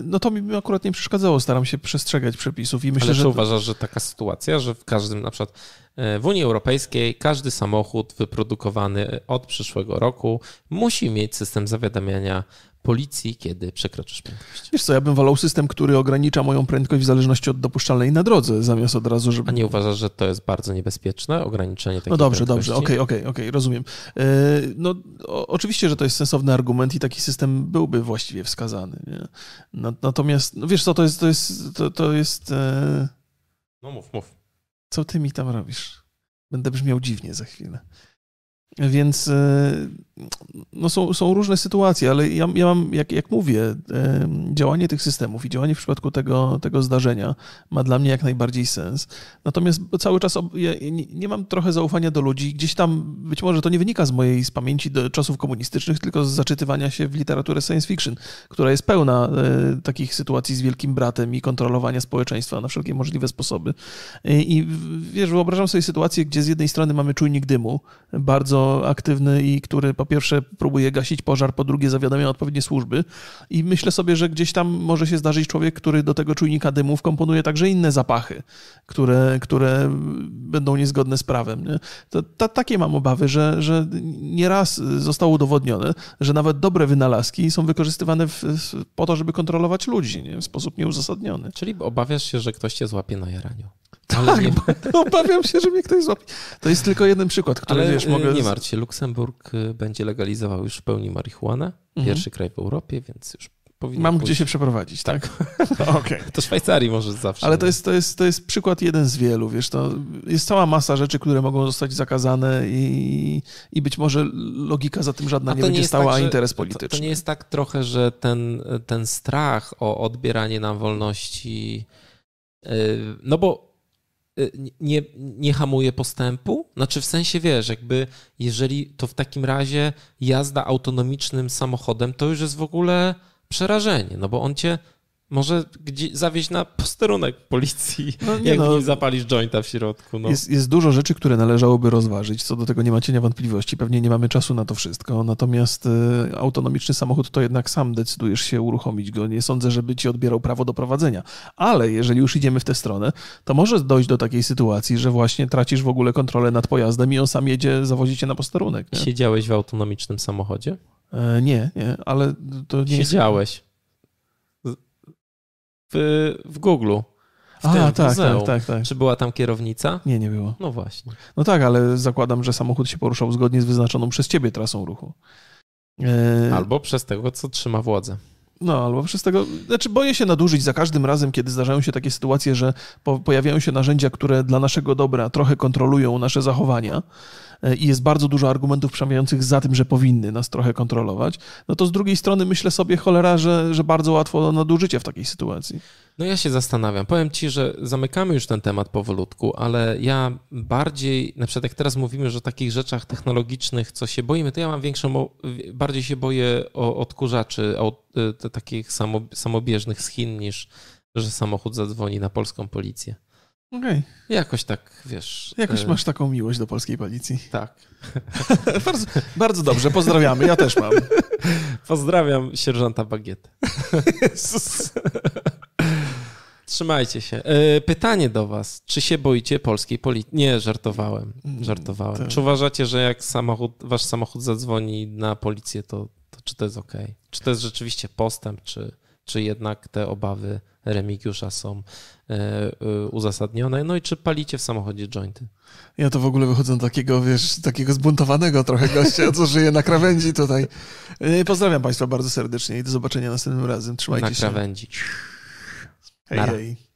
no to mi akurat nie przeszkadzało, staram się przestrzegać przepisów i myślę, Ale czy że... uważasz, że taka sytuacja, że w każdym, na przykład e, w Unii Europejskiej każdy samochód wyprodukowany od przyszłego roku musi mieć system zawiadamiania policji, kiedy przekroczysz prędkość. Wiesz co, ja bym wolał system, który ogranicza moją prędkość w zależności od dopuszczalnej na drodze, zamiast od razu, żeby... A nie uważasz, że to jest bardzo niebezpieczne, ograniczenie takiej No dobrze, prędkości? dobrze, okej, okay, okej, okay, okay, rozumiem. E, no o, oczywiście, że to jest sensowny argument i taki system byłby właściwie wskazany. Nie? Natomiast, no wiesz co, to jest... To jest, to, to jest e... No mów, mów. Co ty mi tam robisz? Będę brzmiał dziwnie za chwilę. Więc e, no są, są różne sytuacje, ale ja, ja mam, jak, jak mówię, działanie tych systemów i działanie w przypadku tego, tego zdarzenia ma dla mnie jak najbardziej sens. Natomiast cały czas ja nie, mam trochę zaufania do ludzi. Gdzieś tam, być może to nie wynika z mojej z pamięci do czasów komunistycznych, tylko z zaczytywania się w literaturę science fiction, która jest pełna e, takich sytuacji z wielkim bratem i kontrolowania społeczeństwa na wszelkie możliwe sposoby. I wiesz, wyobrażam sobie sytuację, gdzie z jednej strony mamy czujnik dymu, bardzo aktywny i który po pierwsze próbuje gasić pożar, po drugie zawiadamia odpowiednie służby i myślę sobie, że gdzieś tam może się zdarzyć człowiek, który do tego czujnika dymu wkomponuje także inne zapachy, które, które będą niezgodne z prawem. Nie? To, to, takie mam obawy, że, że nieraz zostało udowodnione, że nawet dobre wynalazki są wykorzystywane w, po to, żeby kontrolować ludzi nie? w sposób nieuzasadniony. Czyli obawiasz się, że ktoś cię złapie na jaraniu. Tak, nie... obawiam się, że mnie ktoś złapie. To jest tylko jeden przykład, który Ale wiesz, mogę... nie martw się, Luksemburg y, będzie legalizował już w pełni marihuanę. Mhm. Pierwszy kraj w Europie, więc już powinien Mam pójść. gdzie się przeprowadzić, tak? tak. (laughs) okay. To Szwajcarii może zawsze. Ale to jest, to, jest, to jest przykład jeden z wielu, wiesz, to jest cała masa rzeczy, które mogą zostać zakazane i, i być może logika za tym żadna nie, nie będzie stała, tak, a interes polityczny. To, to, nie jest tak trochę, że ten, ten strach o odbieranie nam wolności, y, no bo nie, nie hamuje postępu? Znaczy w sensie, wiesz, jakby jeżeli to w takim razie jazda autonomicznym samochodem to już jest w ogóle przerażenie, no bo on cię może gdzie, zawieźć na posterunek policji, no, nie jak no, zapalisz jointa w środku. No. Jest, jest dużo rzeczy, które należałoby rozważyć. Co do tego nie ma cienia wątpliwości. Pewnie nie mamy czasu na to wszystko. Natomiast y, autonomiczny samochód to jednak sam decydujesz się uruchomić go. Nie sądzę, żeby ci odbierał prawo do prowadzenia. Ale jeżeli już idziemy w tę stronę, to może dojść do takiej sytuacji, że właśnie tracisz w ogóle kontrolę nad pojazdem i on sam jedzie, zawozi cię na posterunek. Nie? Siedziałeś w autonomicznym samochodzie? E, nie, nie, ale to nie Siedziałeś. Jest w, w Google. W A, tak, tak, tak, tak. Czy była tam kierownica? Nie, nie było. No właśnie. No tak, ale zakładam, że samochód się poruszał zgodnie z wyznaczoną przez ciebie trasą ruchu. E... Albo przez tego, co trzyma władzę. No, albo przez tego. Znaczy, boję się nadużyć za każdym razem, kiedy zdarzają się takie sytuacje, że po, pojawiają się narzędzia, które dla naszego dobra trochę kontrolują nasze zachowania i jest bardzo dużo argumentów przemawiających za tym, że powinny nas trochę kontrolować, no to z drugiej strony myślę sobie, cholera, że, że bardzo łatwo nadużycie w takiej sytuacji. No ja się zastanawiam. Powiem ci, że zamykamy już ten temat powolutku, ale ja bardziej, na przykład jak teraz mówimy, że o takich rzeczach technologicznych, co się boimy, to ja mam większą, bardziej się boję o odkurzaczy, o takich samobieżnych z Chin, niż że samochód zadzwoni na polską policję. Okej. Okay. Jakoś tak, wiesz. Jakoś e, masz taką miłość do polskiej policji. Tak. (laughs) bardzo, bardzo dobrze, pozdrawiamy, ja też mam. (laughs) Pozdrawiam sierżanta Bagietę. (laughs) Trzymajcie się. E, pytanie do was. Czy się boicie polskiej policji? Nie, żartowałem. Mm, żartowałem. To... Czy uważacie, że jak samochód, wasz samochód zadzwoni na policję, to, to czy to jest ok? Czy to jest rzeczywiście postęp, czy, czy jednak te obawy Remigiusza są e, e, uzasadnione. No i czy palicie w samochodzie jointy? Ja to w ogóle wychodzę do takiego, wiesz, takiego zbuntowanego trochę gościa, co (laughs) żyje na krawędzi tutaj. E, pozdrawiam Państwa bardzo serdecznie i do zobaczenia następnym razem. Trzymajcie na się. Na krawędzi. Hej, hej.